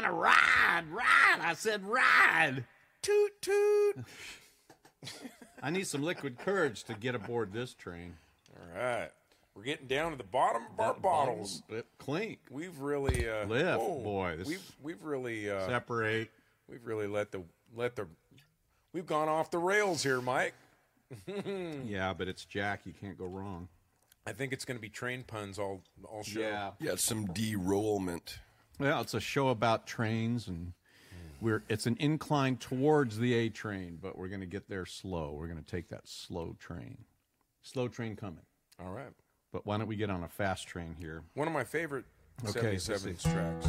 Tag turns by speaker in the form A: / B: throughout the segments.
A: train. We're gonna ride, ride. I said ride.
B: Toot toot.
A: I need some liquid courage to get aboard this train.
B: All right. We're getting down to the bottom of our bottles.
A: Bottom, clink.
B: We've really uh,
A: Lift,
B: whoa,
A: boy, this-
B: We've we've really uh,
A: Separate.
B: we've really let the let the we've gone off the rails here, Mike.
A: Yeah, but it's Jack. You can't go wrong.
B: I think it's going to be train puns all all show.
C: Yeah, yeah, some derollement.
A: Well, it's a show about trains, and we're it's an incline towards the A train, but we're going to get there slow. We're going to take that slow train. Slow train coming.
B: All right.
A: But why don't we get on a fast train here?
B: One of my favorite
A: Okay, let's
B: 77s
A: see.
B: tracks.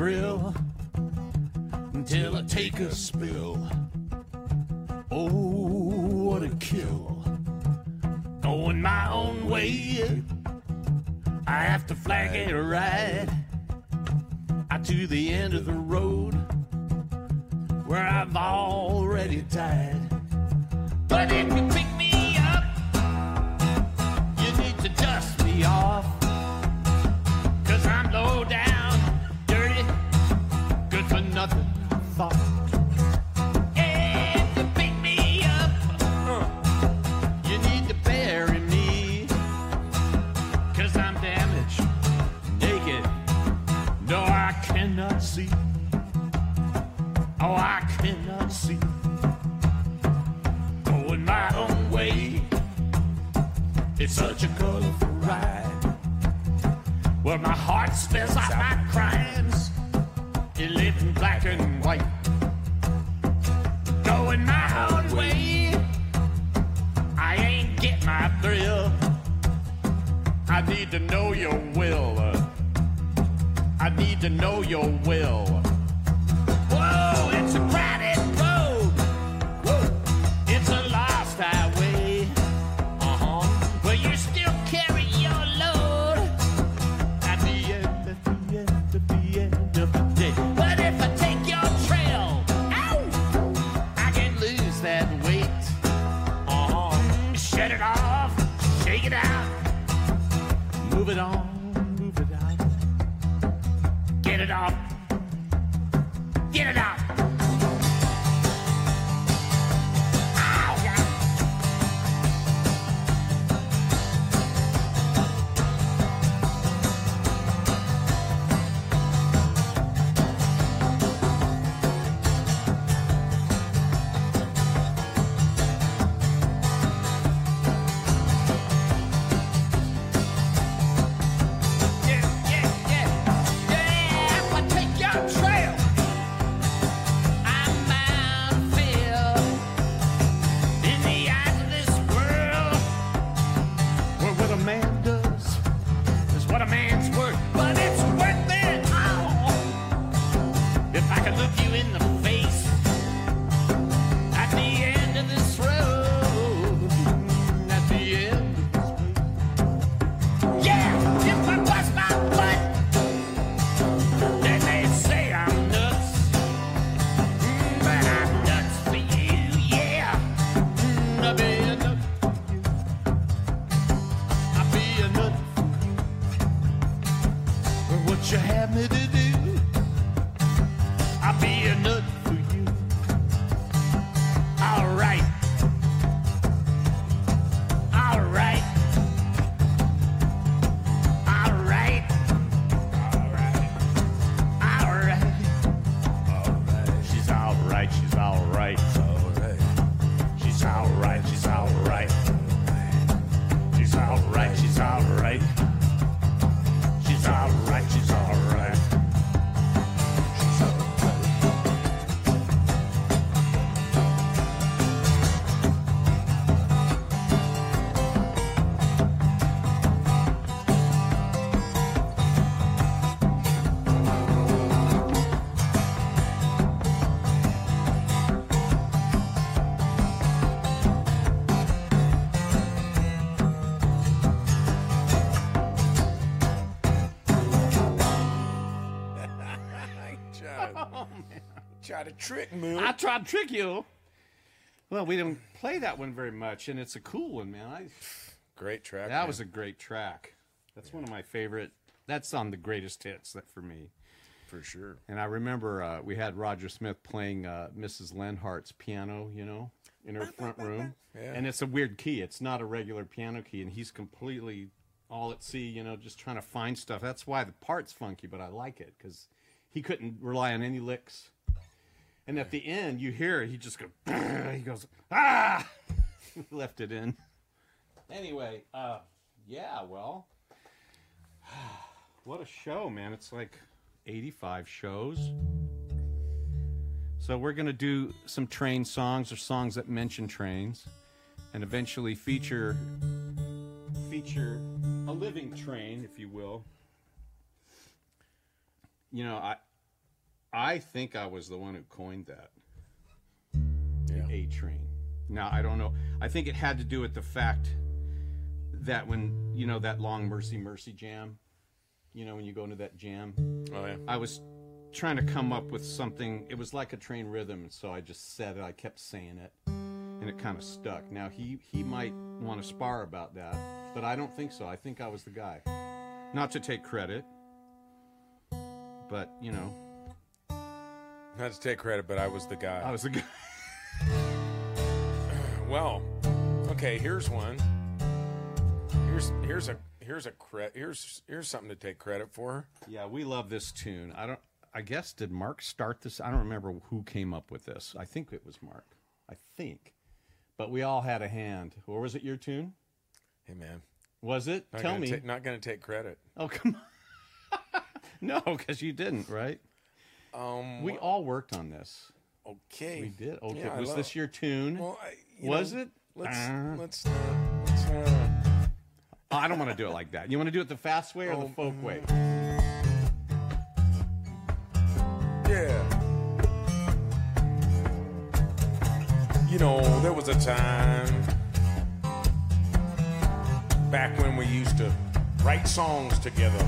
A: Thrill until I take a spill. Oh, what a kill. Going my own way, I have to flag it right
B: trick me.
D: I tried to trick you. Well, we didn't play that one very much, and it's a cool one, man. I,
B: Great track.
D: that
B: man.
D: was a great track. That's one of my favorite. That's on the greatest hits that for me.
B: for sure.
D: And I remember uh, we had Roger Smith playing uh, Mrs. Lenhart's piano, you know, in her front room.
B: Yeah.
D: And it's a weird key. It's not a regular piano key, and he's completely all at sea, you know, just trying to find stuff. That's why the part's funky, but I like it because he couldn't rely on any licks. And at the end, you hear he just goes, he goes, ah, left it in. Anyway, uh, yeah, well, what a show, man! It's like 85 shows. So we're gonna do some train songs or songs that mention trains, and eventually feature feature a living train, if you will. You know, I I think I was the one who coined that.
B: Yeah.
D: A train. Now I don't know. I think it had to do with the fact that when you know that long Mercy Mercy jam, you know when you go into that jam,
B: Oh yeah.
D: I was trying to come up with something. It was like a train rhythm, so I just said it. I kept saying it, and it kind of stuck. Now he he might want to spar about that, but I don't think so. I think I was the guy. Not to take credit, but you know,
B: Not to take credit, but I was the guy.
D: I was the guy.
B: Well, okay. Here's one. Here's here's a here's a cre- here's here's something to take credit for.
D: Yeah, we love this tune. I don't. I guess did Mark start this? I don't remember who came up with this. I think it was Mark. I think, but we all had a hand. Or was it your tune?
B: Hey man,
D: Was it?
B: not
D: Tell me.
B: ta- not gonna take credit.
D: oh come on. no, because you didn't, right?
B: Um.
D: We all worked on this.
B: okay.
D: We did. Okay,
B: Yeah,
D: was this your tune?
B: Well, I, you
D: Was
B: know,
D: it?
B: Let's
D: Uh.
B: let's not. Let's not.
D: Oh, I don't want to do it like that. You want to do it the fast way or the
B: Oh,
D: folk way?
B: Yeah. You know, there was a time back when we used to write songs together.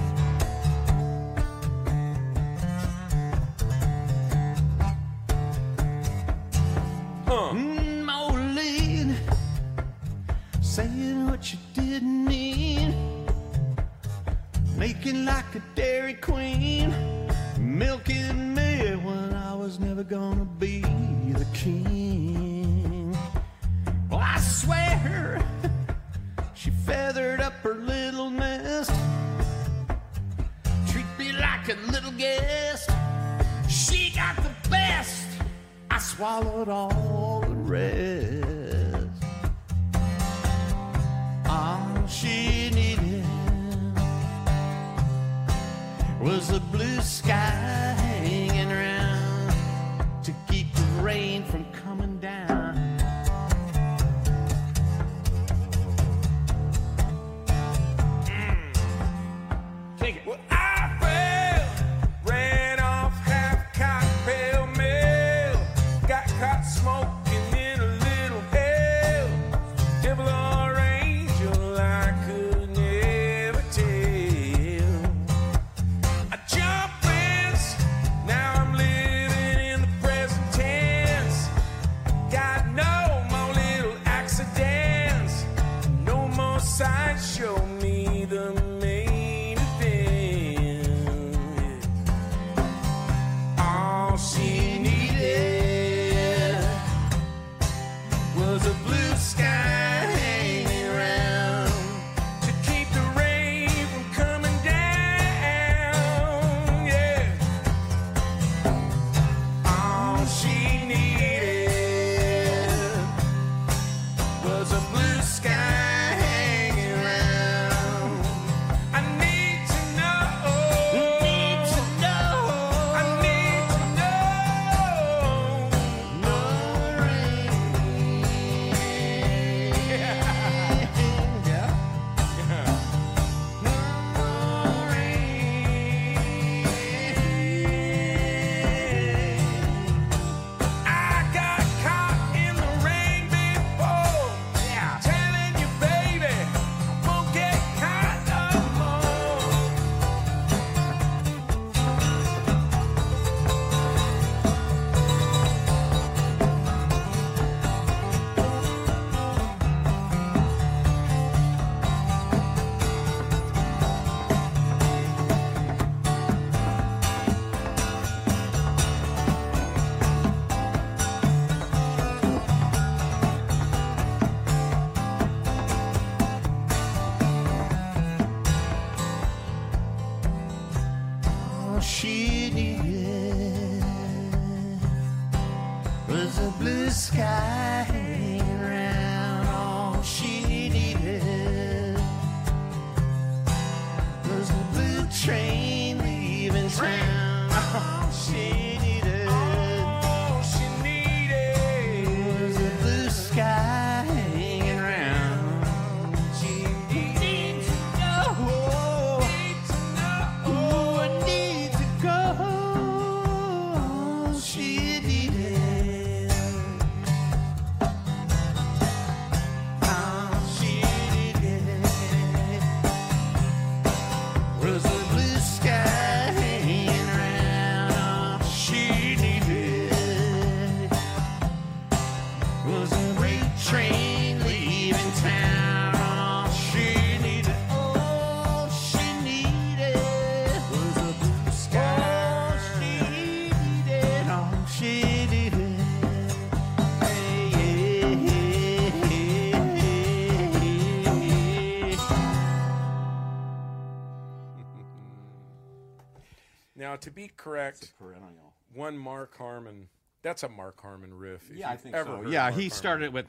B: Correct,
D: Perennial.
B: one Mark Harmon. That's a Mark Harmon riff.
D: Yeah, I think
B: ever
D: so. Yeah,
B: Mark
D: he
B: Harmon.
D: started with.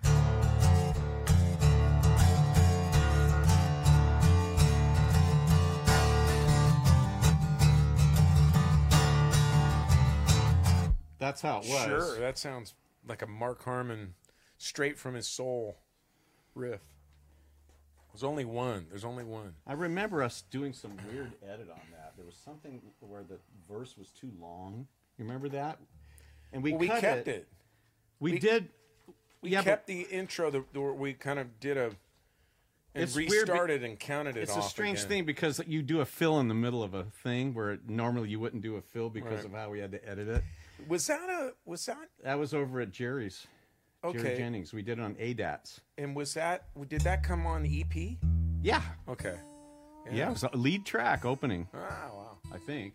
D: That's how it was.
B: Sure, that sounds like a Mark Harmon, straight from his soul, riff. There's only one. There's only one.
D: I remember us doing some weird edit on that. There was something where the verse was too long. You remember that? And we
B: Well, we kept it.
D: We,
B: We-
D: did.
B: We
D: yeah,
B: kept the intro. The, the we kind of did a and
D: It's weird be-
B: and counted it.
D: it's a strange
B: again.
D: thing because you do a fill in the middle of a thing where normally you wouldn't do a fill because
B: Right.
D: of how we had to edit it.
B: Was that a? Was that
D: That was over at Jerry's.
B: Okay. Jerry?
D: Jennings. We did it on ADATs.
B: And was that? Did that come on EP?
D: Yeah.
B: Okay.
D: Yeah, it was a lead track opening,
B: Ah, wow.
D: I think.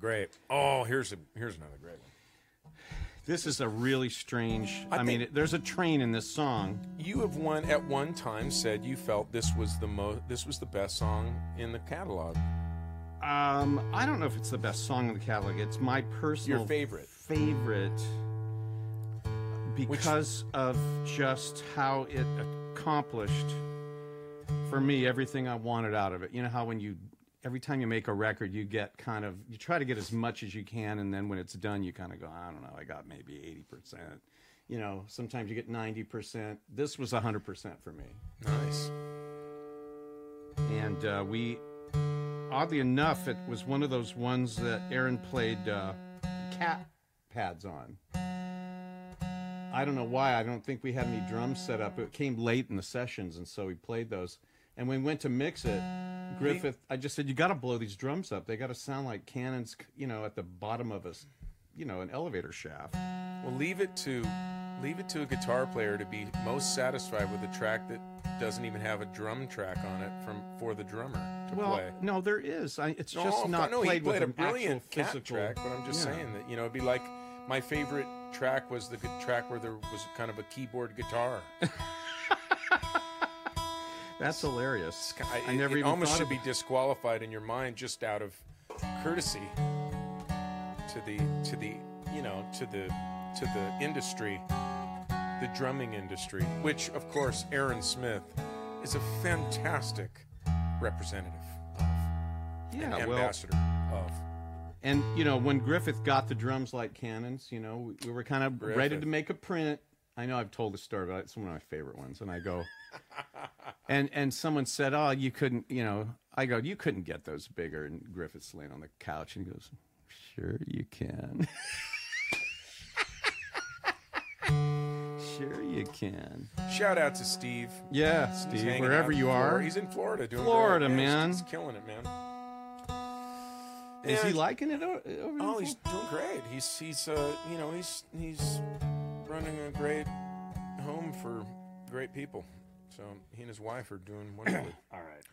B: Great. Oh, here's a here's another great one.
D: This is a really strange. I,
B: I
D: mean,
B: think-
D: it, there's a train in this song.
B: You have one at one time said you felt this was the most this was the best song in the catalog.
D: Um, I don't know if it's the best song in the catalog. It's my personal
B: Your favorite.
D: favorite because of just how it accomplished for me everything I wanted out of it. You know how when you every time you make a record, you get kind of you try to get as much as you can, and then when it's done, you kind of go, I don't know, I got maybe eighty percent. You know, sometimes you get ninety percent. This was hundred percent for me
B: Nice.
D: and uh, we oddly enough it was one of those ones that aaron played uh, cat pads on i don't know why i don't think we had any drums set up. It came late in the sessions and so we played those. And when we went to mix it griffith i just said you got to blow these drums up. They got to sound like cannons you know at the bottom of a you know an elevator shaft.
B: Well, leave it to leave it to a guitar player to be most satisfied with a track that doesn't even have a drum track on it from for the drummer to
D: well
B: play.
D: no there is. I, it's
B: No,
D: just not
B: I know
D: played
B: he played
D: with
B: a
D: an
B: brilliant
D: actual physical
B: track, but I'm just
D: Yeah.
B: saying that you know it'd be like my favorite track was the good track where there was kind of a keyboard guitar.
D: that's hilarious
B: I,
D: I never
B: it
D: even
B: almost should be disqualified in your mind just out of courtesy to the to the you know to the to the industry, the drumming industry, which of course Aaron Smith is a fantastic representative of,
D: yeah
B: and
D: well
B: ambassador of.
D: And you know, when Griffith got the drums like cannons, you know, we, we were kind of ready to make a print. I know I've told the story, but it's one of my favorite ones. And I go, and and someone said, "Oh, you couldn't," you know. I go, "You couldn't get those bigger." And Griffith's laying on the couch, and he goes, "Sure, you can." sure, you can.
B: Shout out to Steve.
D: Yeah, Steve, wherever you
B: Florida.
D: are.
B: He's in Florida doing
D: Florida,
B: great. Yeah, he's-
D: man.
B: He's, killing it, man.
D: Is he liking it o- over
B: Oh, he's doing great. He's he's uh you know he's he's running a great home for great people. So he and his wife are doing wonderfully.
D: All right.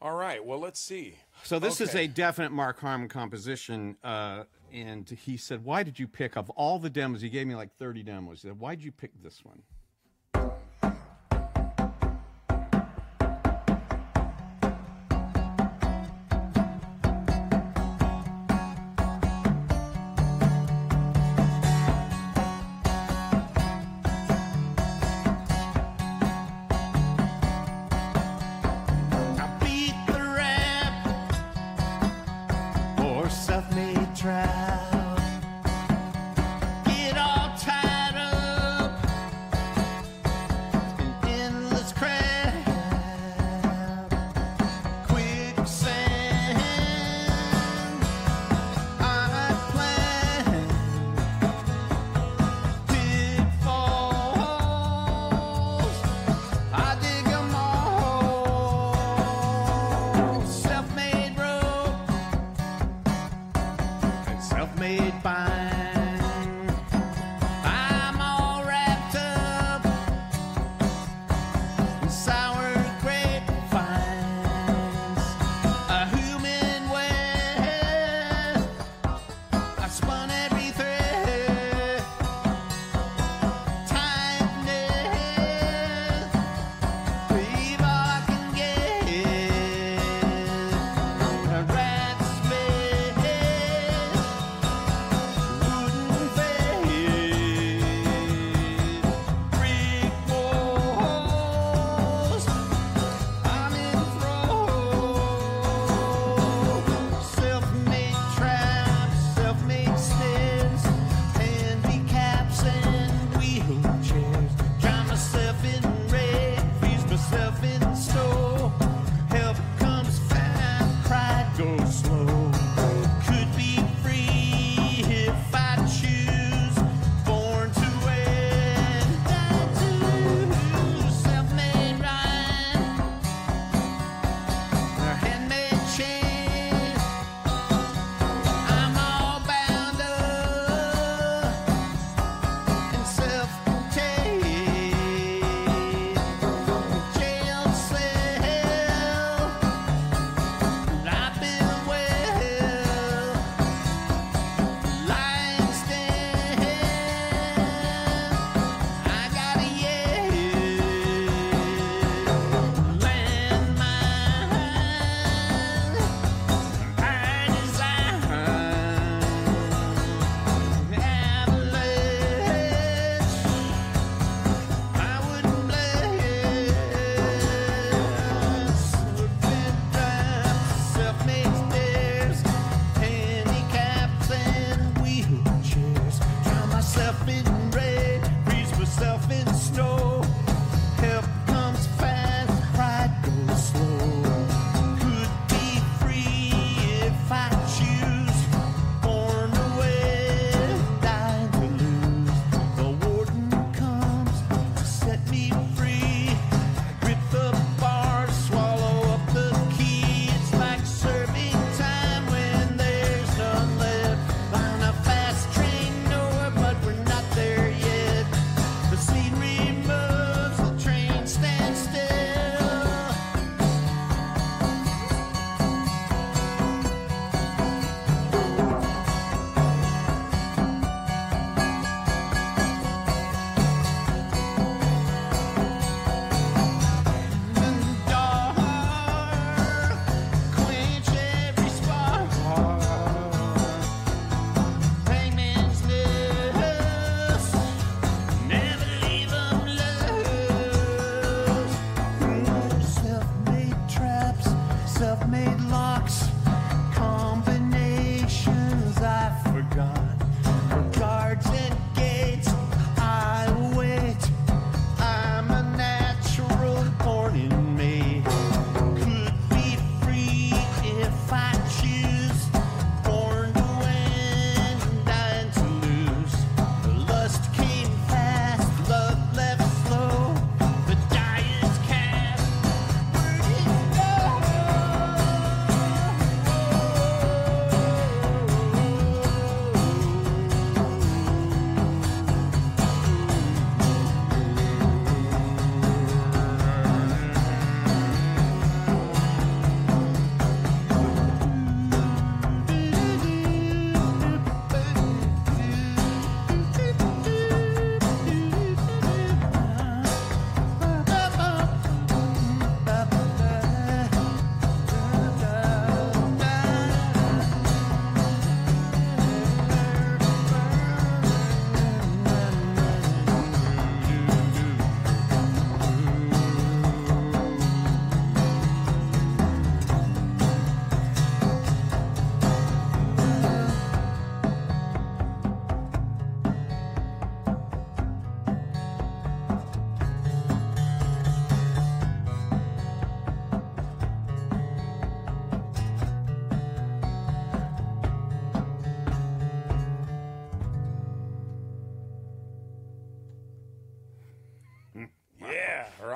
B: All right. Well, let's see.
D: So this is a definite Mark Harmon composition, uh, and he said, "Why did you pick of all the demos?" He gave me like thirty demos. He said, "Why did you pick this one?"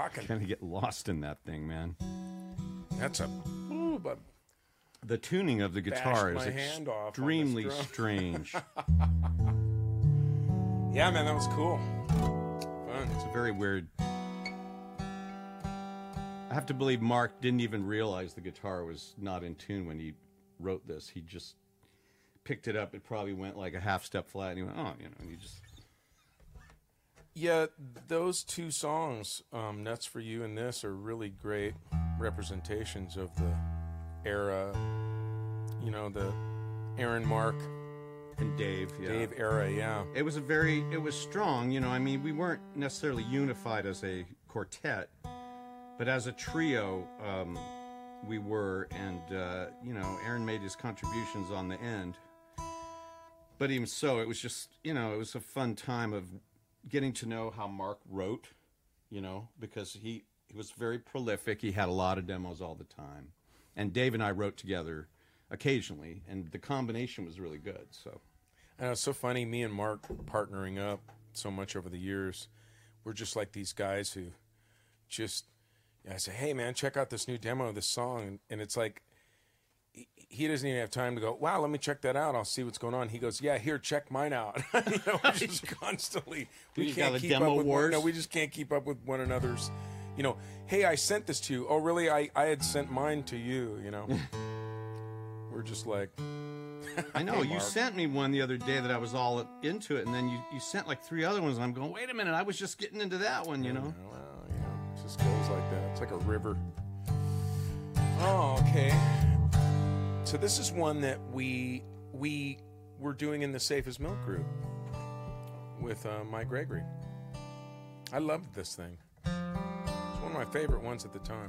A: Rocking.
D: kind of get lost in that thing, man.
A: That's a. Ooh, but
D: The tuning of the guitar is
A: my hand off on this
D: extremely strange.
A: yeah, man, that was cool. Fun.
D: It's a very weird. I have to believe Mark didn't even realize the guitar was not in tune when he wrote this. He just picked it up. It probably went like a half step flat, and he went, "Oh, you know," and he just.
A: Yeah, those two songs, um, "Nuts for You" and this, are really great representations of the era. You know, the Aaron Mark,
D: And Dave, yeah.
A: Dave era. Yeah,
D: It was a very, it was strong. You know, I mean, we weren't necessarily unified as a quartet, but as a trio, um, we were. And uh, you know, Aaron made his contributions on the end. But even so, it was just, you know, it was a fun time of getting to know how Mark wrote. You know, because he he was very prolific. He had a lot of demos all the time, and Dave and I wrote together occasionally, and the combination was really good. So.
A: and it's so funny. Me and Mark partnering up so much over the years. We're just like these guys who just. I say, hey man, check out this new demo of this song, and, and it's like he- doesn't even have time to go. Wow, let me check that out. I'll see what's going on. He goes, yeah, here, check mine out. you know, we're just constantly we
D: You
A: can't keep up with one, no, we just can't keep up with one another's. You know, hey, I sent this to you. Oh, really? I I had sent mine to you. You know, we're just like,
D: I know
A: Hey,
D: you sent me one the other day that I was all into it, and then you, you sent like three other ones, and I'm going, wait a minute, I was just getting into that one, you know.
A: well, you know, it just goes like that. It's like a river. Oh, okay. So this is one that we we were doing in the Safe as Milk group with uh, Mike Gregory. I loved this thing. It's one of my favorite ones at the time.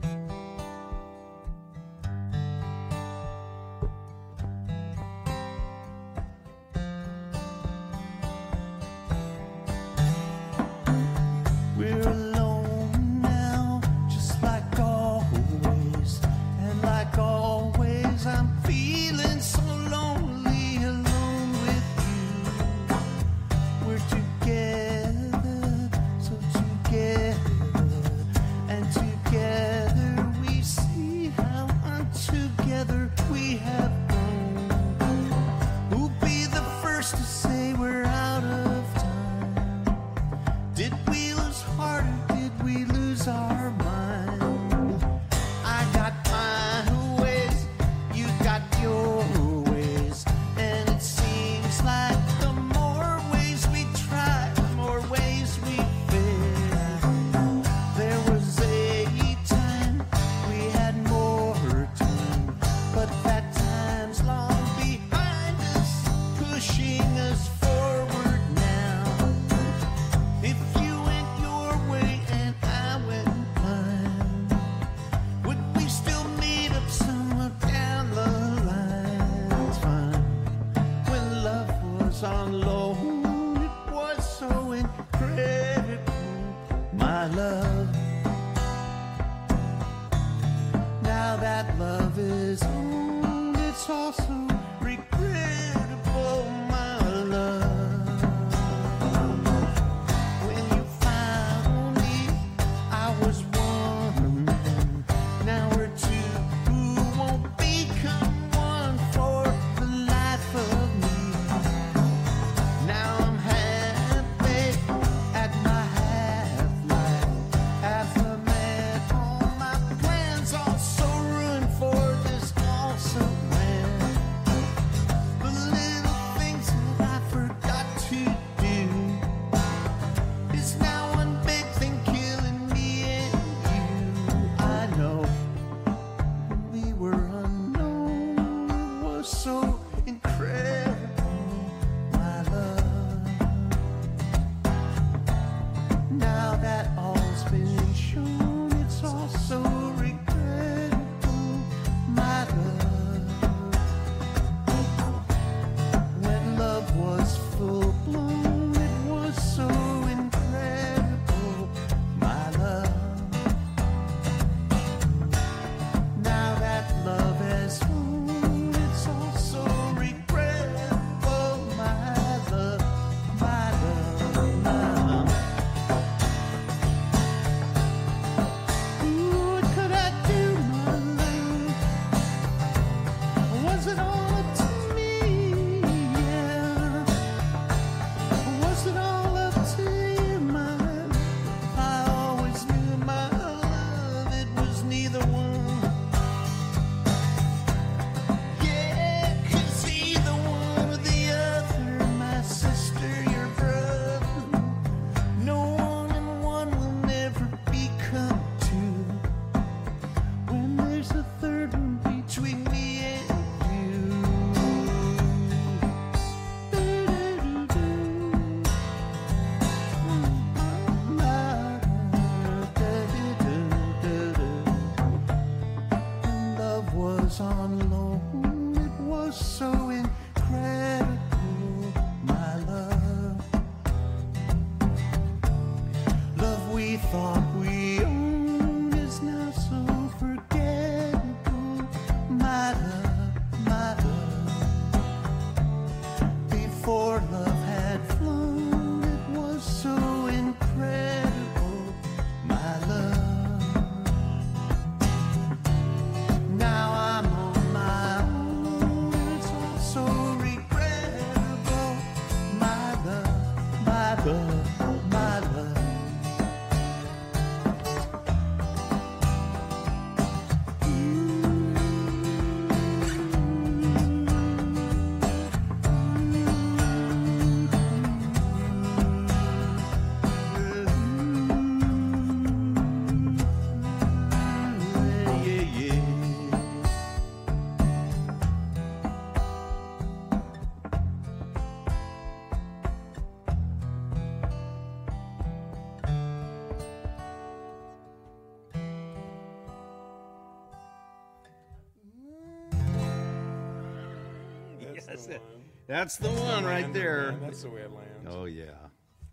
E: The one.
B: That's the one
D: right there.
B: Land, That's the way it lands.
D: Oh yeah,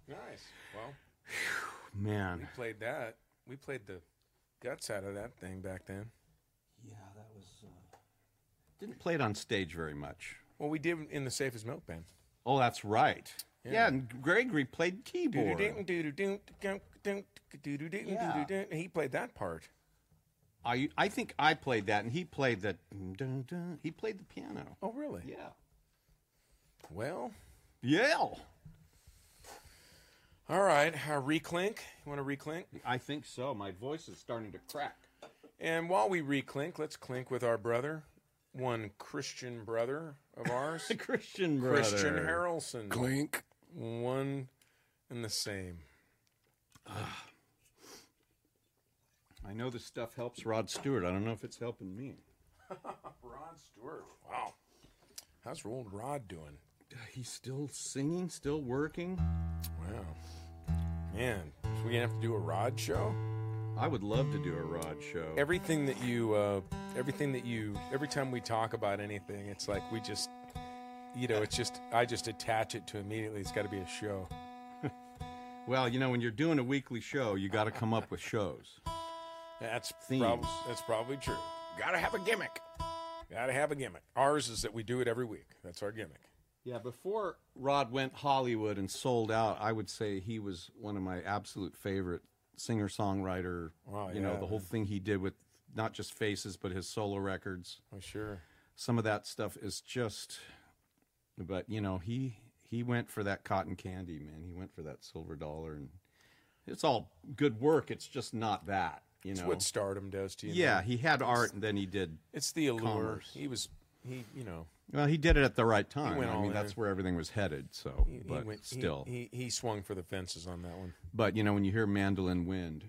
B: Nice. Well,
D: man.
B: We played that. We played the guts out of that thing back then.
D: Yeah, that was. Uh... Didn't play it on stage very much.
B: Well, we did in the Safest as Milk Band.
D: Oh, that's right. Yeah, and Gregory played keyboard. Yeah.
B: He played that part.
D: I I think I played that, and he played that. dun, dun, He played the piano.
B: Oh, really?
D: Yeah.
B: Well,
D: Yeah.
B: all right. A reclink. You want to reclink?
D: I think so. My voice is starting to crack.
B: And while we reclink, let's clink with our brother, one Christian brother of ours,
D: Christian brother.
B: Christian Harrelson.
C: Clink.
B: One and the same. Ah.
D: I know this stuff helps Rod Stewart. I don't know if it's helping me.
B: Rod Stewart. Wow. How's old Rod doing?
D: He's still singing, still working.
B: Wow. Man, so we gonna have to do a Rod show?
D: I would love to do a Rod show.
B: Everything that you, uh, everything that you, every time we talk about anything, it's like we just, you know, it's just, I just attach it to immediately. It's got to be a show.
D: well, you know, when you're doing a weekly show, you got to come up with shows.
B: That's
D: Themes.
B: probably that's probably true. Got to have a gimmick. Got to have a gimmick. Ours is that we do it every week. That's our gimmick.
D: Yeah, before Rod went Hollywood and sold out, I would say he was one of my absolute favorite singer songwriter.
B: Wow,
D: you know,
B: yeah.
D: the whole thing he did with not just Faces, but his solo records.
B: Oh, sure.
D: Some of that stuff is just, but you know, he he went for that cotton candy, man. He went for that silver dollar, and it's all good work. It's just not that, you
B: It's
D: know.
B: what stardom does to you.
D: yeah,
B: man.
D: he had art, and then he did.
B: It's the allure.
D: Commerce.
B: He was, he, you know,
D: Well, he did it at the right time. I mean, that's where everything was headed. So,
B: he, he
D: but
B: went,
D: still,
B: he, he swung for the fences on that one.
D: But you know, when you hear Mandolin Wind,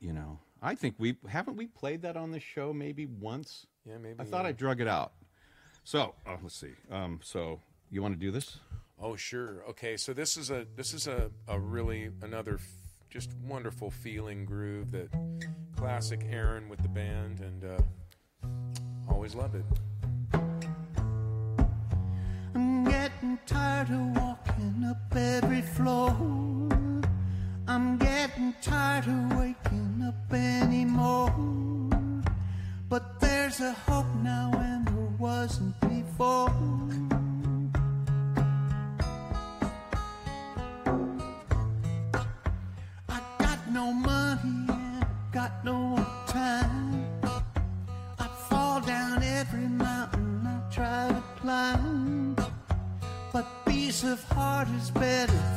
D: you know, I think we haven't we played that on the show maybe once.
B: Yeah, maybe.
D: I thought
B: yeah.
D: I drug it out. So oh, let's see. Um, so you want to do this?
B: Oh, sure. Okay, so this is a this is a, a really another f- just wonderful feeling groove that classic Aaron with the band and uh, always loved it.
A: Getting tired of walking up every floor. I'm getting tired of waking up anymore. But there's a hope now and there wasn't before. Heart is better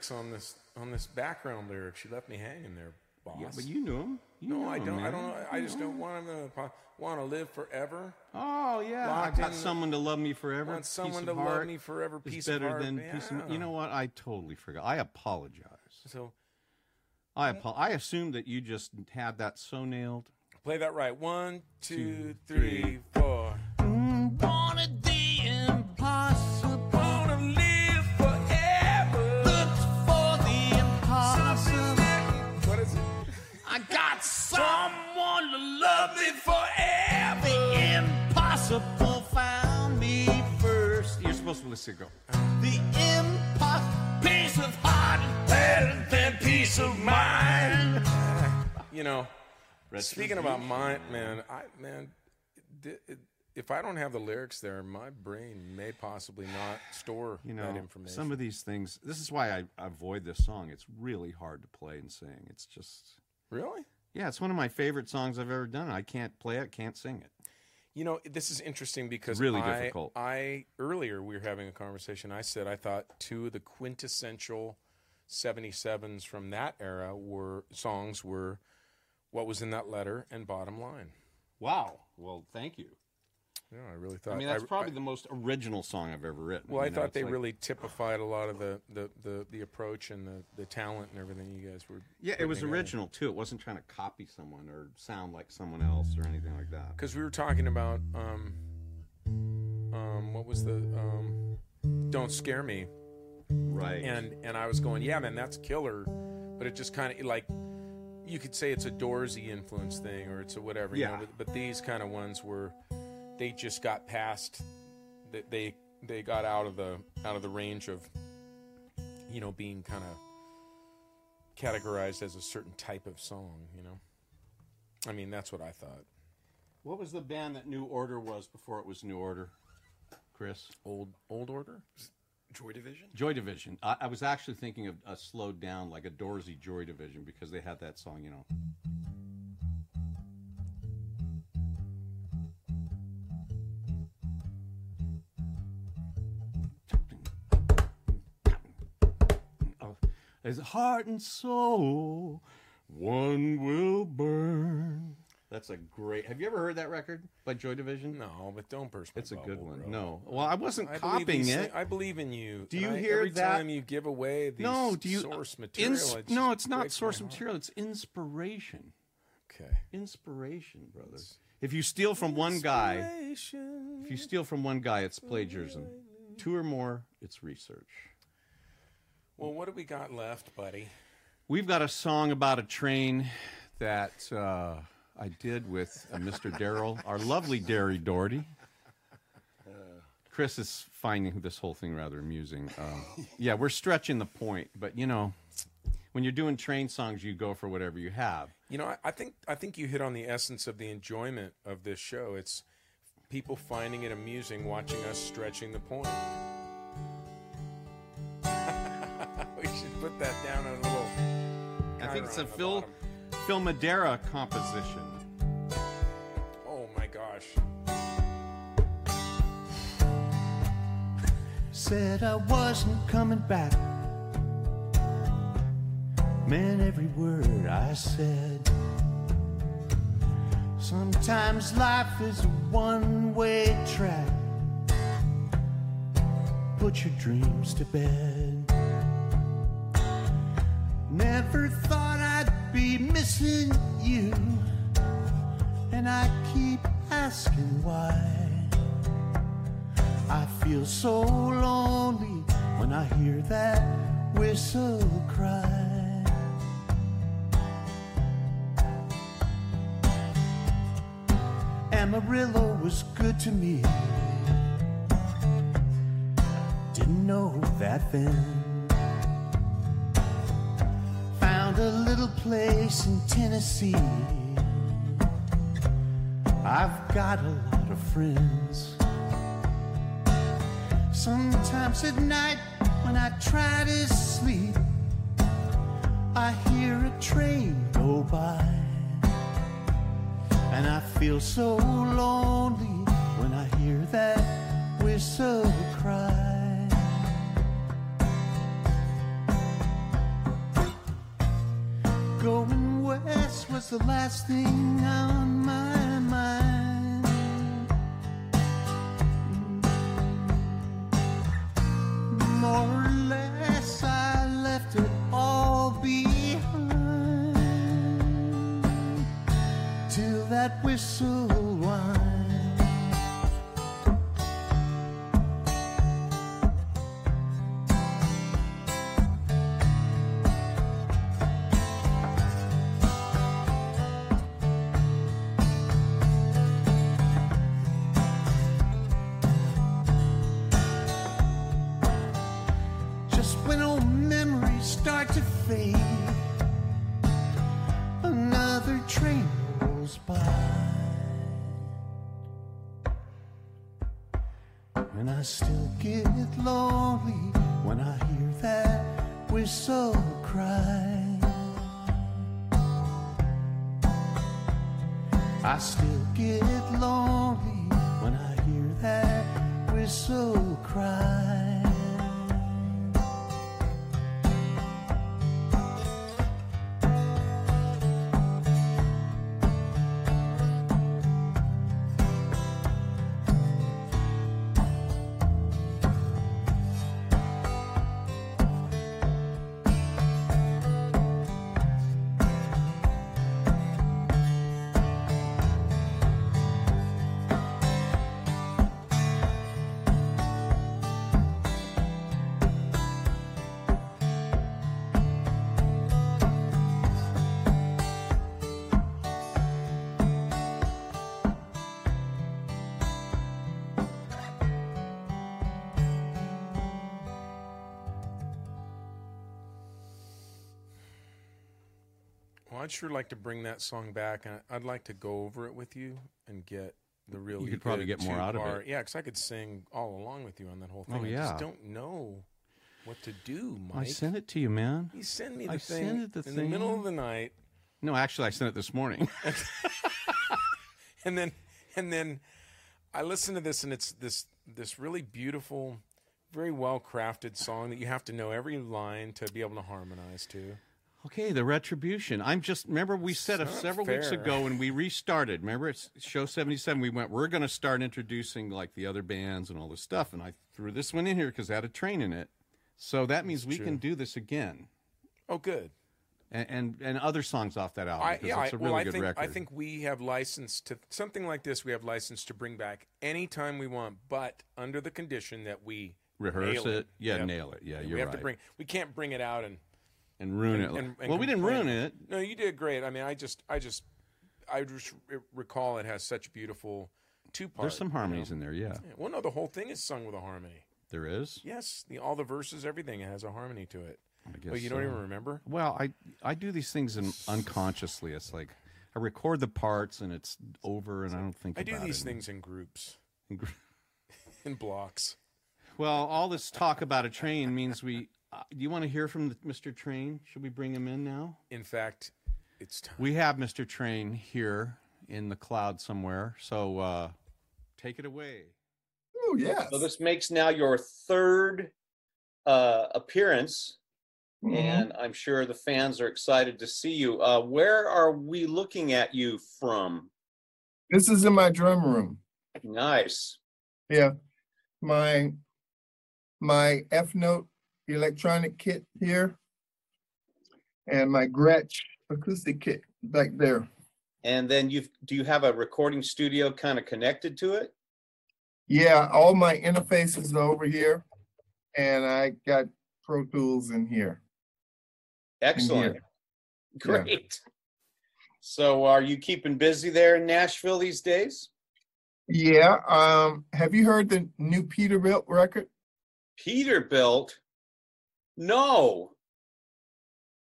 B: lyrics on this on this background lyrics. She left me hanging there, boss.
A: Yeah, but you knew him. You
B: no,
A: knew
B: I don't. I don't. know. I
A: You
B: just
A: know
B: don't
A: him.
B: want to want to live forever.
A: Oh yeah, I got someone to love me forever.
B: Want someone to love me forever. Piece of
A: better
B: heart.
A: than
B: yeah.
A: piece of. You know what? I totally forgot. I apologize.
B: So
A: I apo- I assumed that you just had that so nailed.
B: play that right. One, two,
A: Two,
B: three, four.
F: First.
A: You're supposed to listen. Go.
F: The impossible piece of heart better than peace of mind.
B: You know, speaking about mind, man, I man, di- it- if I don't have the lyrics there, my brain may possibly not store
A: You
B: that information.
A: some of these things. This is why I avoid this song. It's really hard to play and sing. It's just.
B: really?
A: Yeah, it's one of my favorite songs I've ever done. I can't play it, can't sing it.
B: You know, this is interesting because
A: Really
B: I,
A: difficult.
B: I earlier we were having a conversation. I said I thought two of the quintessential 77s from that era were songs were what was in that letter and bottom line.
A: Wow. Well, thank you.
B: Yeah, I really thought.
A: I mean, that's
B: I-
A: probably the most original song I've ever written.
B: Well, I
A: you
B: thought they
A: like-
B: really typified a lot of the, the, the, the approach and the, the talent and everything you guys were.
A: Yeah, it was original too. It wasn't trying to copy someone or sound like someone else or anything like that.
B: Because we were talking about um, um, what was the um, "Don't Scare Me,"
A: Right.
B: and and I was going, yeah, man, that's killer, but it just kind of like you could say it's a Doorsy influence thing or it's a whatever. You
A: Yeah.
B: know, but, but these kind of ones were they just got past that they they got out of the out of the range of you know being kind of categorized as a certain type of song. You know, I mean that's what I thought.
A: what was the band that New Order was before it was New Order? Chris.
B: Old old order.
G: Joy Division?
A: Joy Division. I, I was actually thinking of a slowed down, like a Doorsy Joy Division, because they had that song, you know. As heart and soul, one will burn. That's a great. Have you ever heard that record by Joy Division?
B: No, but don't burst. my
A: It's a good
B: bubble,
A: one.
B: bro.
A: No. Well, I wasn't
B: I believe
A: copying
B: these
A: it.
B: thi- I believe in you.
A: Do
B: and
A: you
B: I-
A: hear
B: every
A: that-
B: time you give away these
A: no, do you uh,
B: source
A: ins-
B: material? it
A: no, it's not
B: breaks my
A: source
B: heart.
A: material. It's inspiration.
B: Okay.
A: Inspiration, brothers. If you steal from one guy, if you steal from one guy, it's plagiarism. Two or more, it's research.
B: Well, what do we got left, buddy?
D: We've got a song about a train that uh, I did with uh, Mr. Daryl, our lovely Derry Doherty. Chris is finding this whole thing rather amusing. Uh, yeah, we're stretching the point, but you know, when you're doing train songs, you go for whatever you have.
B: You know, I, I think I think you hit on the essence of the enjoyment of this show. It's people finding it amusing watching us stretching the point. We put that down on a little.
D: I think it's a
B: Chiron on the
D: Phil
B: bottom.
D: Phil Madeira composition.
B: Oh my gosh.
A: Said I wasn't coming back. Meant every word I said. Sometimes life is a one way track. Put your dreams to bed. Never thought I'd be missing you. And I keep asking why. I feel so lonely when I hear that whistle cry. Amarillo was good to me. Didn't know that then. Little place in Tennessee. I've got a lot of friends. Sometimes at night when I try to sleep, I hear a train go by. And I feel so lonely when I hear that whistle cry. The last thing on my mind. I still get
B: I'd sure like to bring that song back, and I'd like to go over it with you and get the real.
D: You could probably get more out of it.
B: Yeah, because I could sing all along with you on that whole oh, thing.
D: Oh,
B: I
D: yeah.
B: just don't know what to do, Mike.
D: I sent it to you, man.
B: You send me the
D: I
B: thing
D: sent it the
B: in the middle of the night,
D: No, actually, I sent it this morning.
B: and then and then I listen to this, and it's this this really beautiful, very well crafted song that you have to know every line to be able to harmonize to.
D: Okay, the retribution. I'm just remember we
B: It's not
D: several weeks ago when we restarted. Remember it's show 77 we went we're going to start introducing like the other bands and all this stuff and I threw this one in here cuz it had a train in it. So that means we
B: true.
D: can do this again.
B: Oh, good.
D: And and, and other songs off that album
B: I, yeah,
D: it's
B: I,
D: a really
B: well, I
D: good
B: think
D: record.
B: I think we have license to something like this. We have license to bring back anytime we want, but under the condition that we
A: rehearse it.
B: it.
A: Yeah,
B: Yep.
A: nail it. Yeah, you're right.
B: we have
A: right.
B: to bring. We can't bring it out and
A: and ruin
B: and-
A: it.
B: and- and
A: well, we didn't ruin it.
B: No, you did great. I mean, I just, I just, I just recall it has such beautiful two parts.
A: There's some harmonies in there. Yeah,
B: Well, no, the whole thing is sung with a harmony.
A: there is.
B: Yes, the all the verses, everything has a harmony to it.
A: I guess.
B: Oh, you don't
A: so.
B: even remember?
A: Well, I I do these things in, unconsciously. It's like I record the parts and it's over, and I don't think
B: I do these
A: it.
B: things in groups,
A: In gr-
B: in blocks.
A: Well, all this talk about a train means we. Uh, do you want to hear from the, Mr. Train? Should we bring him in now?
B: In fact, it's time.
A: We have Mr. Train here in the cloud somewhere. So uh, take it away.
H: Oh yes.
D: So this makes now your third uh, appearance,
H: Mhm.
D: and I'm sure the fans are excited to see you. Uh, where are we looking at you from?
H: This is in my drum room.
D: Nice.
H: Yeah, my my EFNOTE electronic kit here, and my Gretsch acoustic kit back there.
D: And then you do you have a recording studio kind of connected to it?
H: Yeah, all my interfaces are over here, and I got Pro Tools in here.
D: Excellent.
H: Yeah.
D: Great. So are you keeping busy there in Nashville these days?
H: Yeah. Um. Have you heard the new Peterbilt record?
D: Peterbilt? No.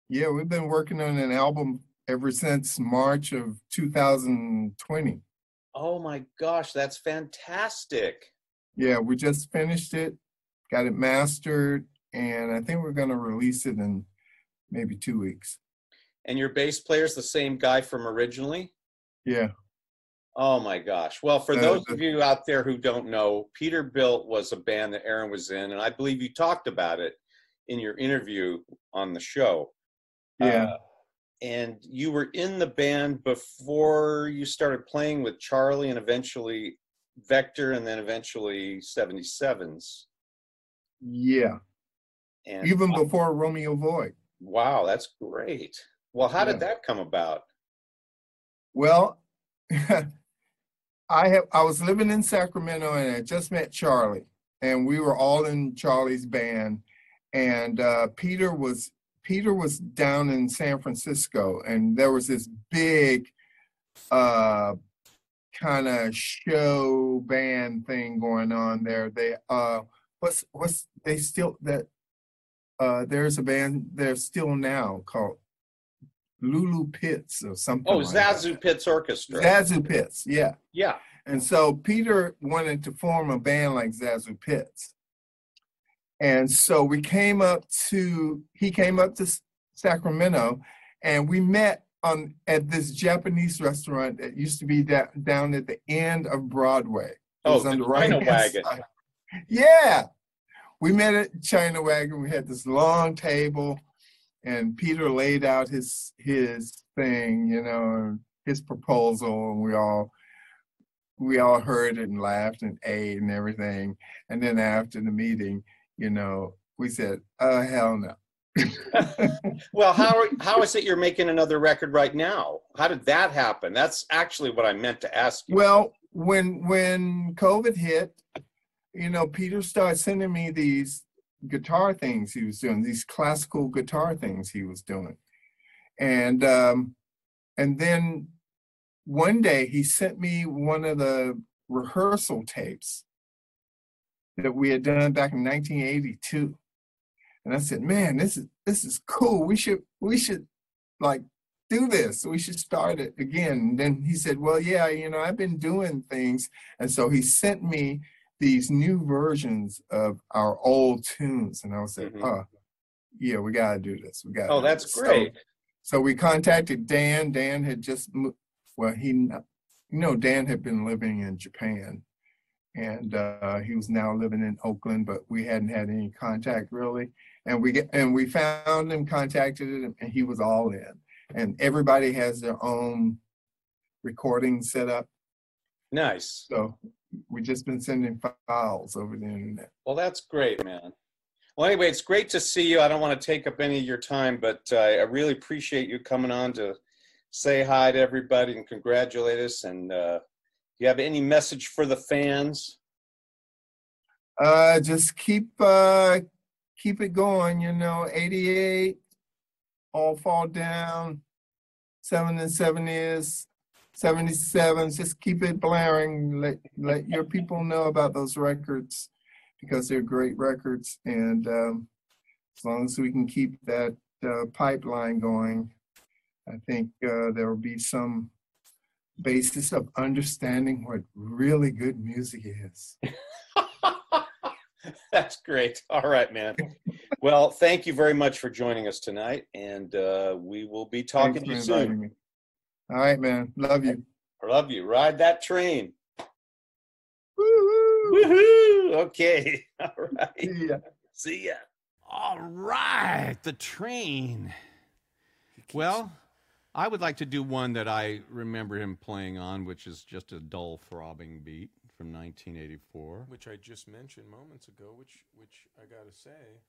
H: Yeah, we've been working on an album ever since March of 2020.
D: Oh my gosh, that's fantastic.
H: Yeah, we just finished it, got it mastered, and I think we're gonna release it in maybe two weeks.
D: And your bass player's the same guy from originally?
H: Yeah.
D: Oh my gosh. Well, for
H: Uh,
D: those of you out there who don't know, Peterbilt was a band that Aaron was in, and I believe you talked about it in your interview on the show.
H: Yeah.
D: Uh, and you were in the band before you started playing with Charlie and eventually Vector and then eventually 77s.
H: Yeah.
D: And
H: Even before Romeo Void.
D: wow, that's great. Well, how did that come about?
H: Well, I have I was living in Sacramento and I just met Charlie, and we were all in Charlie's band. And uh, Peter was Peter was down in San Francisco, and there was this big uh, kind of show band thing going on there. They uh, what's what's they still that uh, there's a band there still now called Lulu Pitts or something.
D: Oh,
H: like that.
D: Zasu Pitts Orchestra.
H: Zasu Pitts, yeah.
D: yeah.
H: And so Peter wanted to form a band like Zasu Pitts. And so we came up to, he came up to Sacramento and we met on at this Japanese restaurant that used to be da- down at the end of Broadway. It
D: Oh, the
H: on the
D: China
H: right-hand
D: Wagon.
H: side. Yeah. We met at China Wagon. We had this long table and Peter laid out his his thing, you know, his proposal, and we all we all heard it and laughed and ate and everything. And then after the meeting, you know, we said, "Oh hell no."
D: Well, how are, how is it you're making another record right now? How did that happen? That's actually what I meant to ask you.
H: Well, when when COVID hit, you know, Peter started sending me these guitar things he was doing, these classical guitar things he was doing, and um, and then one day he sent me one of the rehearsal tapes that we had done back in 1982, and I said, "Man, this is this is cool. We should we should like do this. We should start it again. And then he said, Well, yeah, you know, I've been doing things. And so he sent me these new versions of our old tunes. And I was like,
D: Mhm.
H: Oh, yeah, we got to do this. We got
D: Oh, that's
H: So-
D: great.
H: So, we contacted Dan. Dan had just moved. Well, he, you know, Dan had been living in Japan and uh, he was now living in Oakland, but we hadn't had any contact really. And we get, and we found him, contacted him, and he was all in and everybody has their own recording set up.
D: Nice.
H: So we've just been sending files over the internet.
D: Well, that's great, man. Well, anyway, it's great to see you. I don't want to take up any of your time, but uh, I really appreciate you coming on to say hi to everybody and congratulate us. And uh, you have any message for the fans?
H: Uh, just keep uh, keep it going. You know, 88, all fall down. Seven and seven is 77. Just keep it blaring. Let let your people know about those records because they're great records. And um, as long as we can keep that uh, pipeline going, I think uh, there will be some basis of understanding what really good music is.
I: That's great. All right, man. Well, thank you very much for joining us tonight, and uh, we will be talking
H: Thanks
I: to you soon.
H: me. All right, man. Love you.
I: I love you. Ride that train.
H: Woo-hoo.
I: Woohoo! Okay. All right.
H: See ya.
I: See ya.
D: All right, the train. Well, I would like to do one that I remember him playing on, which is just a dull throbbing beat from 1984.
B: which I just mentioned moments ago, which which I gotta say,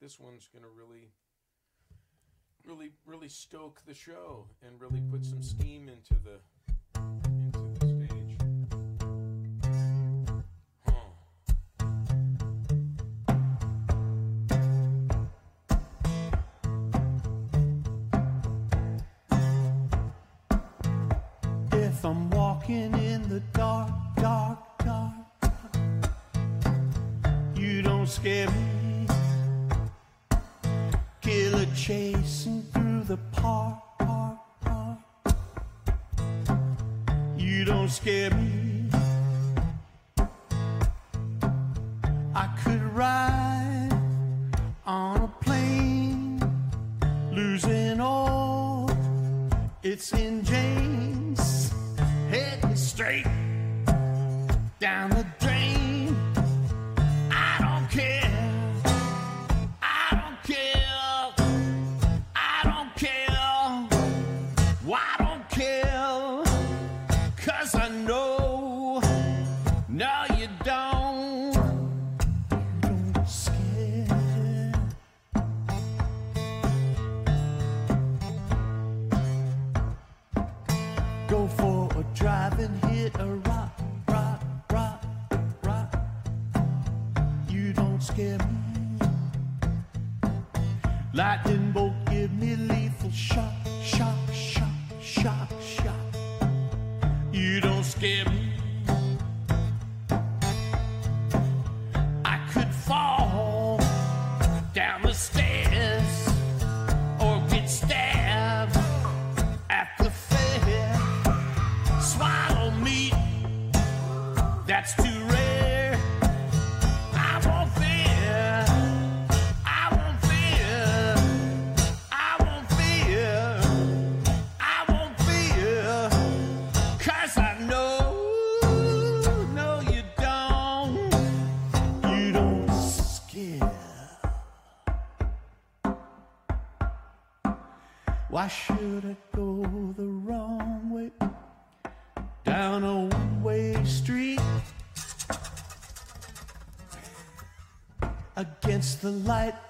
B: this one's gonna really, really, really stoke the show and really put some steam into the
A: walking in the dark, dark, dark, you don't scare me. Killer chasing through the park, park, park. You don't scare me. I could ride on a plane, losing all it's in heading straight down the scare. I could fall down the stairs the light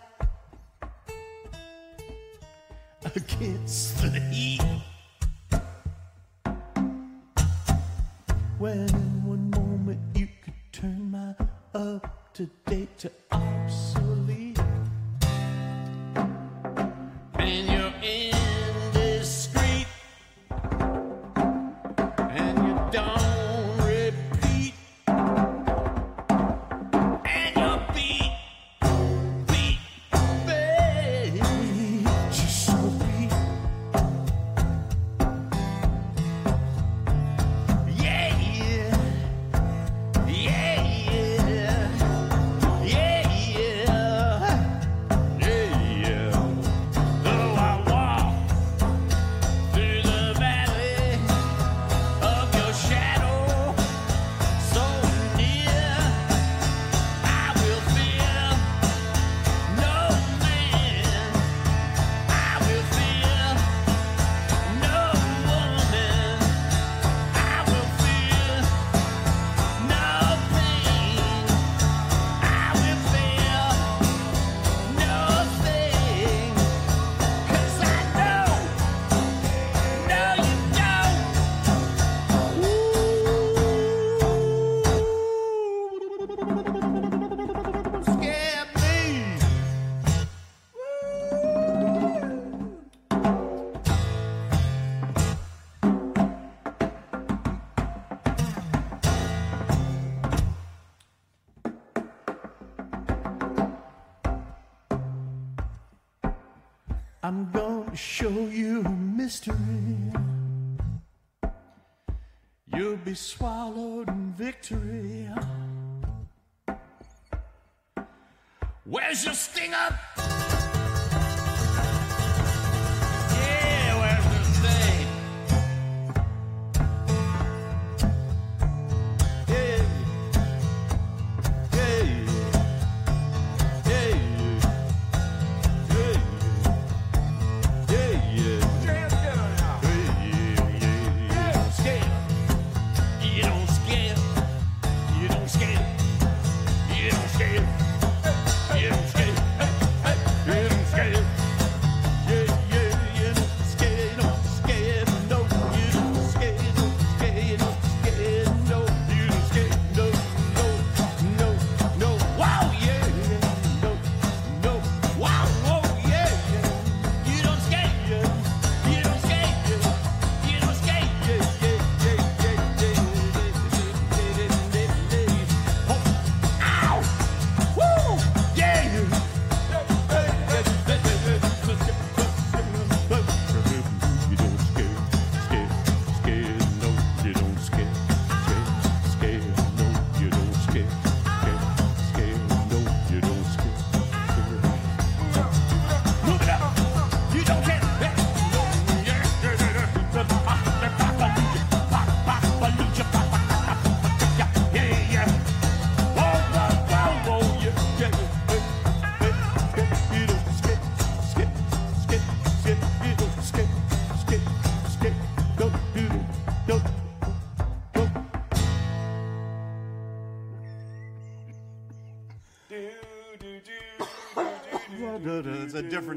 A: I'm gonna show you mystery. You'll be swallowed in victory. Where's your stinger?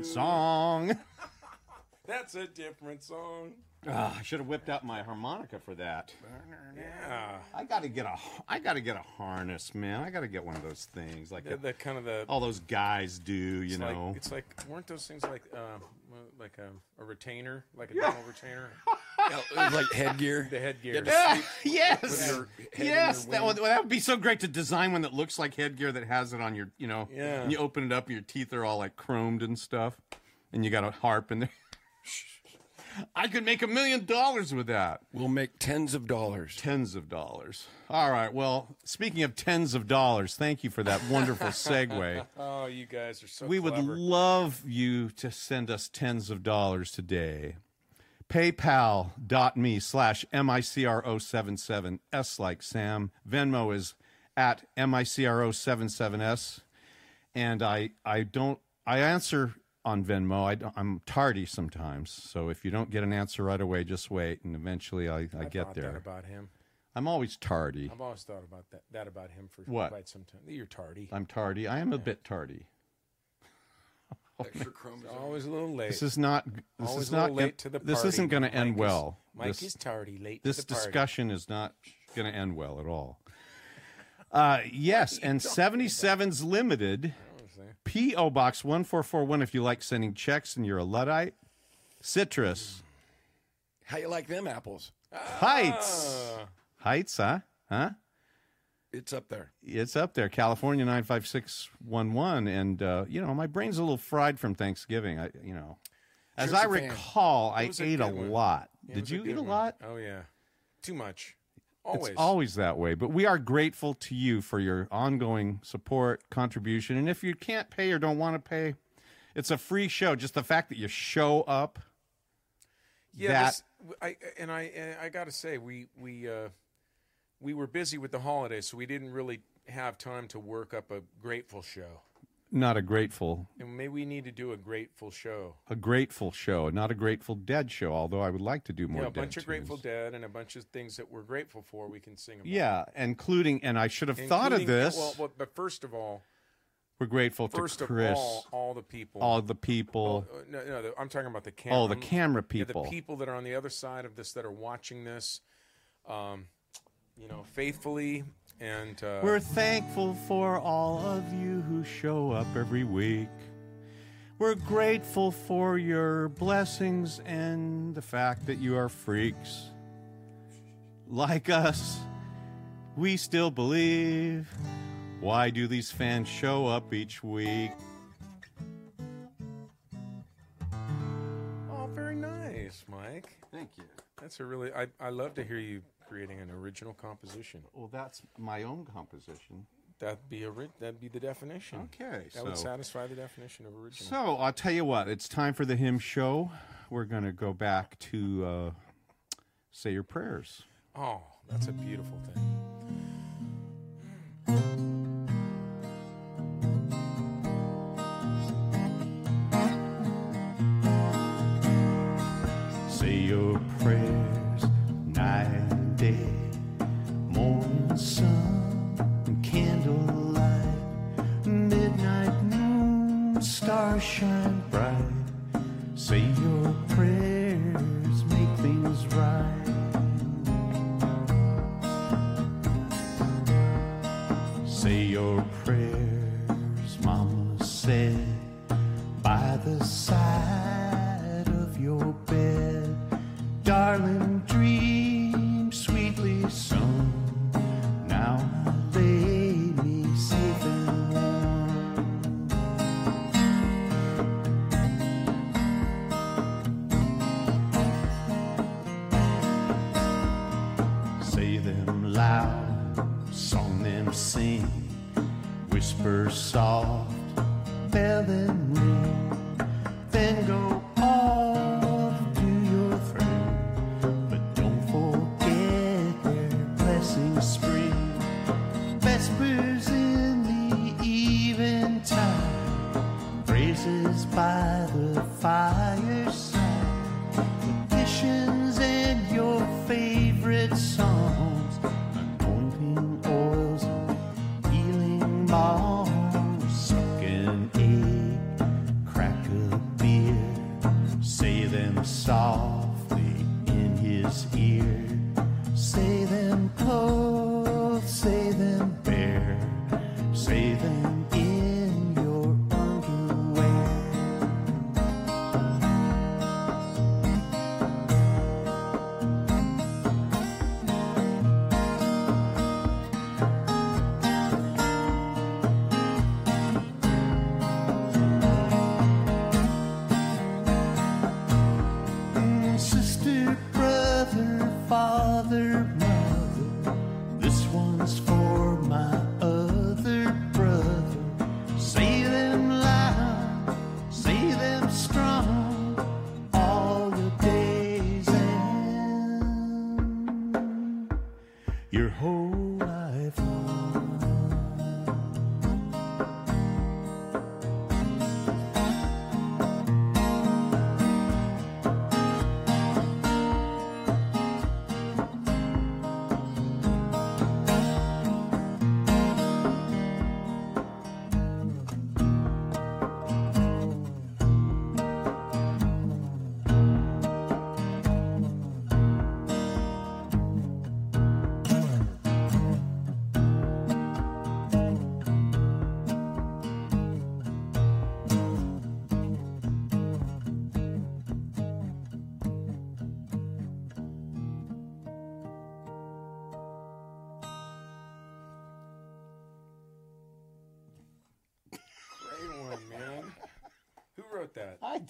D: Different song.
B: That's a different song.
D: Ah, I should have whipped out my harmonica for that.
B: Yeah.
D: I gotta get a, I gotta get a harness, man. I gotta get one of those things like
B: the kind of the
D: all those guys do, you
B: it's
D: know.
B: Like, it's like weren't those things like uh, like a, a retainer, like a dental retainer?
C: Oh, like headgear.
B: The headgear.
D: Yeah, yes,
B: head
D: yes. That would, that would be so great to design one that looks like headgear that has it on your, you know.
B: Yeah.
D: And you open it up, and your teeth are all like chromed and stuff, and you got a harp in there. I could make a million dollars with that.
C: We'll make tens of dollars.
D: Tens of dollars. All right. Well, speaking of tens of dollars, thank you for that wonderful segue.
B: Oh, you guys are so.
D: we would love you to send us tens of dollars today. PayPal.me slash MICRO77, S like Sam. Venmo is at MICRO77S. And I, I don't, I answer on Venmo. I, i'm tardy sometimes. So if you don't get an answer right away, just wait. And eventually I, I,
B: I
D: get there.
B: That about him.
D: I'm always tardy.
B: I've always thought about that. That about him for
D: What?
B: quite some time. You're tardy.
D: I'm tardy. I am a bit tardy.
C: Extra chromosomes.
B: Always a little late.
D: This is not. This
B: Always
D: is
B: a
D: not
B: late to the
D: this
B: party.
D: isn't going to
B: Mike
D: end
B: is-
D: well.
B: Mike
D: this,
B: is tardy, late.
D: this
B: to the party.
D: discussion is not going to end well at all. Uh, yes, and 77's limited. P.O. Box 1441 if you like sending checks and you're a Luddite. Citrus.
C: How you like them apples?
D: Heights.
B: Ah,
D: Heights, huh? Huh?
C: It's up there.
D: It's up there, California 95611. And, uh, you know, my brain's a little fried from Thanksgiving. I, you know, as
C: Sure
D: I
C: a
D: recall, I
B: a
D: ate a
B: one.
D: lot.
B: it
D: Did you
B: good
D: eat a
B: one.
D: lot?
B: Oh yeah, too much. Always.
D: It's always that way. But we are grateful to you for your ongoing support, contribution. And if you can't pay or don't want to pay, it's a free show. Just the fact that you show up.
B: yeah.
D: that-
B: this- I and I and I got to say we we uh, we were busy with the holidays, so we didn't really have time to work up a grateful show.
D: Not a grateful,
B: And maybe we need to do a grateful show.
D: a grateful show, not a Grateful Dead show. Although I would like to do more.
B: yeah, a bunch of Grateful. Dead and a bunch of things that we're grateful for. We can sing about.
D: Yeah, including, and I should have thought of this.
B: Well, well, but first of all,
D: We're grateful
B: first
D: to
B: of
D: Chris,
B: all, all the people.
D: all the people.
B: Oh, uh, no, no, the- I'm talking about the camera.
D: Oh, the camera
B: Yeah,
D: people.
B: the people that are on the other side of this that are watching this, um, you know, faithfully. And uh,
D: we're thankful for all of you who show up every week. We're grateful for your blessings and the fact that you are freaks. Like us, we still believe. Why do these fans show up each week? Oh, very nice, Mike. Thank you.
B: That's a really, I, I love to hear you creating an original composition.
A: Well, that's my own composition.
B: That'd be a ri- that'd be the definition.
A: Okay,
B: That would satisfy the definition of original.
A: So I'll tell you what, it's time for the hymn show. We're going to go back to uh, say your prayers.
B: oh, that's a beautiful thing.
A: Moon, praises by the fireside traditions and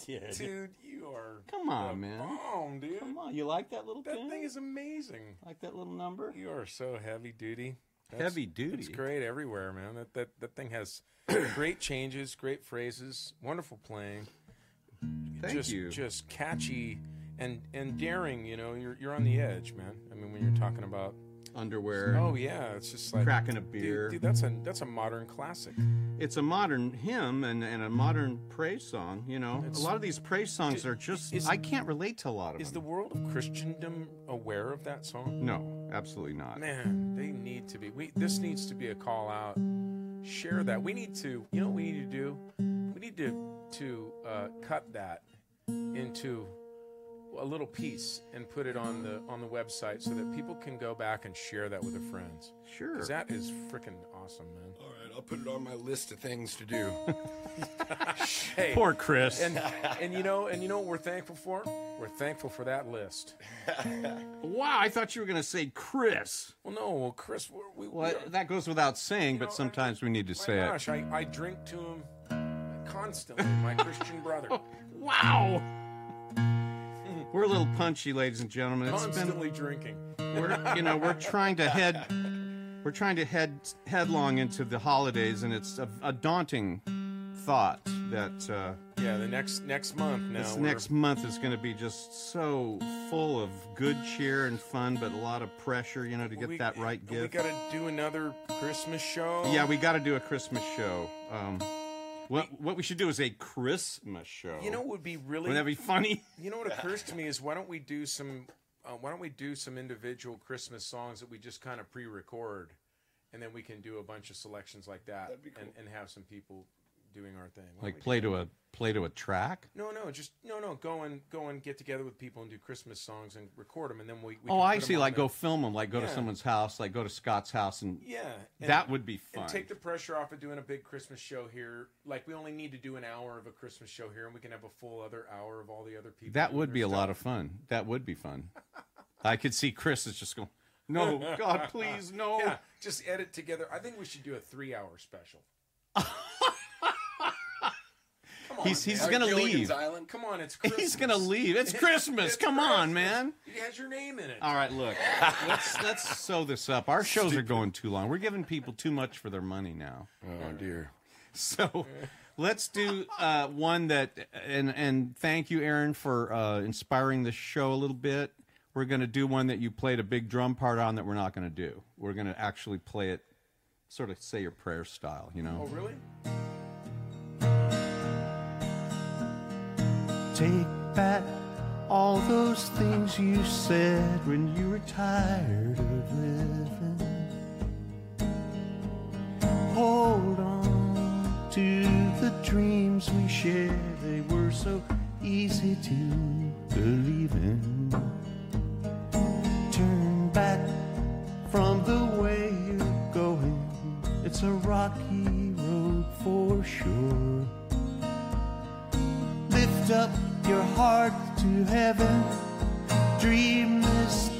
A: did.
B: Dude, you are.
A: Come on, man.
B: Bomb, dude.
A: Come on, you like that little
B: That
A: thing?
B: thing is amazing.
A: like that little number?
B: You are so heavy duty.
A: Heavy duty?
B: It's great everywhere, man. That that that thing has great changes, great phrases, wonderful playing.
A: Thank
B: just,
A: you.
B: Just catchy and and daring. You know, you're you're on the edge, man. I mean, when you're talking about
A: Underwear.
B: oh yeah, it's just like
A: Cracking a beer.
B: Dude, that's a that's a modern classic.
A: It's a modern hymn and, and a modern praise song. You know, a lot of these praise songs are just.
B: is-
A: I can't relate to a lot of them.
B: Is the world of Christendom aware of that song?
A: no, absolutely not.
B: Man, they need to be. We this needs to be a call out. Share that. We need to. You know what we need to do? We need to to uh, cut that into a little piece and put it on the on the website so that people can go back and share that with their friends.
A: Sure.
B: 'Cause that is freaking awesome, man.
C: All right, I'll put it on my list of things to do.
B: Hey,
A: Poor Chris.
B: and and you know and you know what we're thankful for? We're thankful for that list.
A: wow, I thought you were going to say Chris.
B: Well, no, well, Chris, we're, we, we
A: Well,
B: are-
A: that goes without saying, but
B: know,
A: sometimes we need to
B: my
A: say
B: gosh, I, I drink to him constantly, my Christian brother.
A: it. Wow.
D: We're a little punchy, ladies and gentlemen. It's been
B: Constantly drinking.
D: we're you know we're trying to head we're trying to head headlong into the holidays, and it's a, a daunting thought that uh,
B: Yeah, the next next month now.
D: this next month is going to be just so full of good cheer and fun, but a lot of pressure, you know, to get
B: we-
D: that right gift.
B: We got to do another Christmas show.
D: yeah, we got to do a Christmas show. Um, what what we should do is a Christmas show.
B: You know what would be really
D: wouldn't that be funny?
B: You know what occurs to me is why don't we do some uh, why don't we do some individual Christmas songs that we just kind of pre-record, and then we can do a bunch of selections like that, That'd be and, and have some people doing our thing. Why
D: Like play to a play to a track.
B: No, no, just no, no. Go and go and get together with people and do Christmas songs and record them, and then we. we
D: Oh, I see. Like
B: the-
D: go film them. Like go to someone's house. Like go to Scott's house, and
B: Yeah, and-
D: that would be fun.
B: And take the pressure off of doing a big Christmas show here. Like we only need to do an hour of a Christmas show here, and we can have a full other hour of all the other people.
D: That would be a lot of fun. That would be fun. I could see Chris is just going, no, God, please, no.
B: Yeah, just edit together. I think we should do a three-hour special. Come on,
D: He's he's
B: man.
D: gonna
C: Gilligan's
D: leave.
C: Island.
B: Come on, it's Christmas.
D: He's gonna leave. It's Christmas.
B: It's
D: Come on, man.
B: It has your name in it.
D: All right, look. Let's let's sew this up. Our shows are going too long. We're giving people too much for their money now.
C: Oh dear.
D: So let's do uh, one that and and thank you, Aaron, for uh, inspiring the show a little bit. We're going to do one that you played a big drum part on that we're not going to do. We're going to actually play it, sort of say your prayer style, you know.
B: Oh, really?
A: Take back all those things you said when you were tired of living. Hold on to the dreams we shared, they were so easy to believe in. Turn back from the way you're going, it's a rocky road for sure. Lift up your heart to heaven. Dream this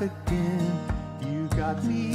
A: life again. You got me,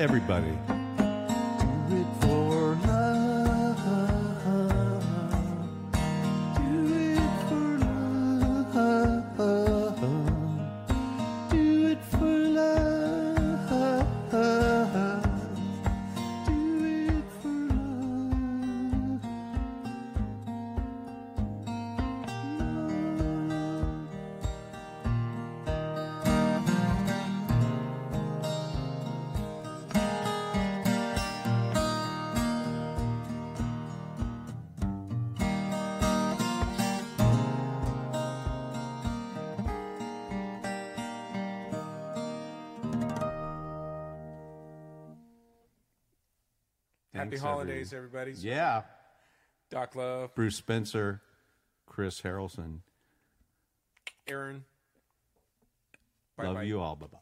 D: Everybody.
B: Happy holidays, everybody.
A: Yeah.
B: Doc Love,
A: Bruce Spencer, Chris Harrelson.
B: Aaron.
A: Love
B: Bye-bye.
A: you all. Bye bye.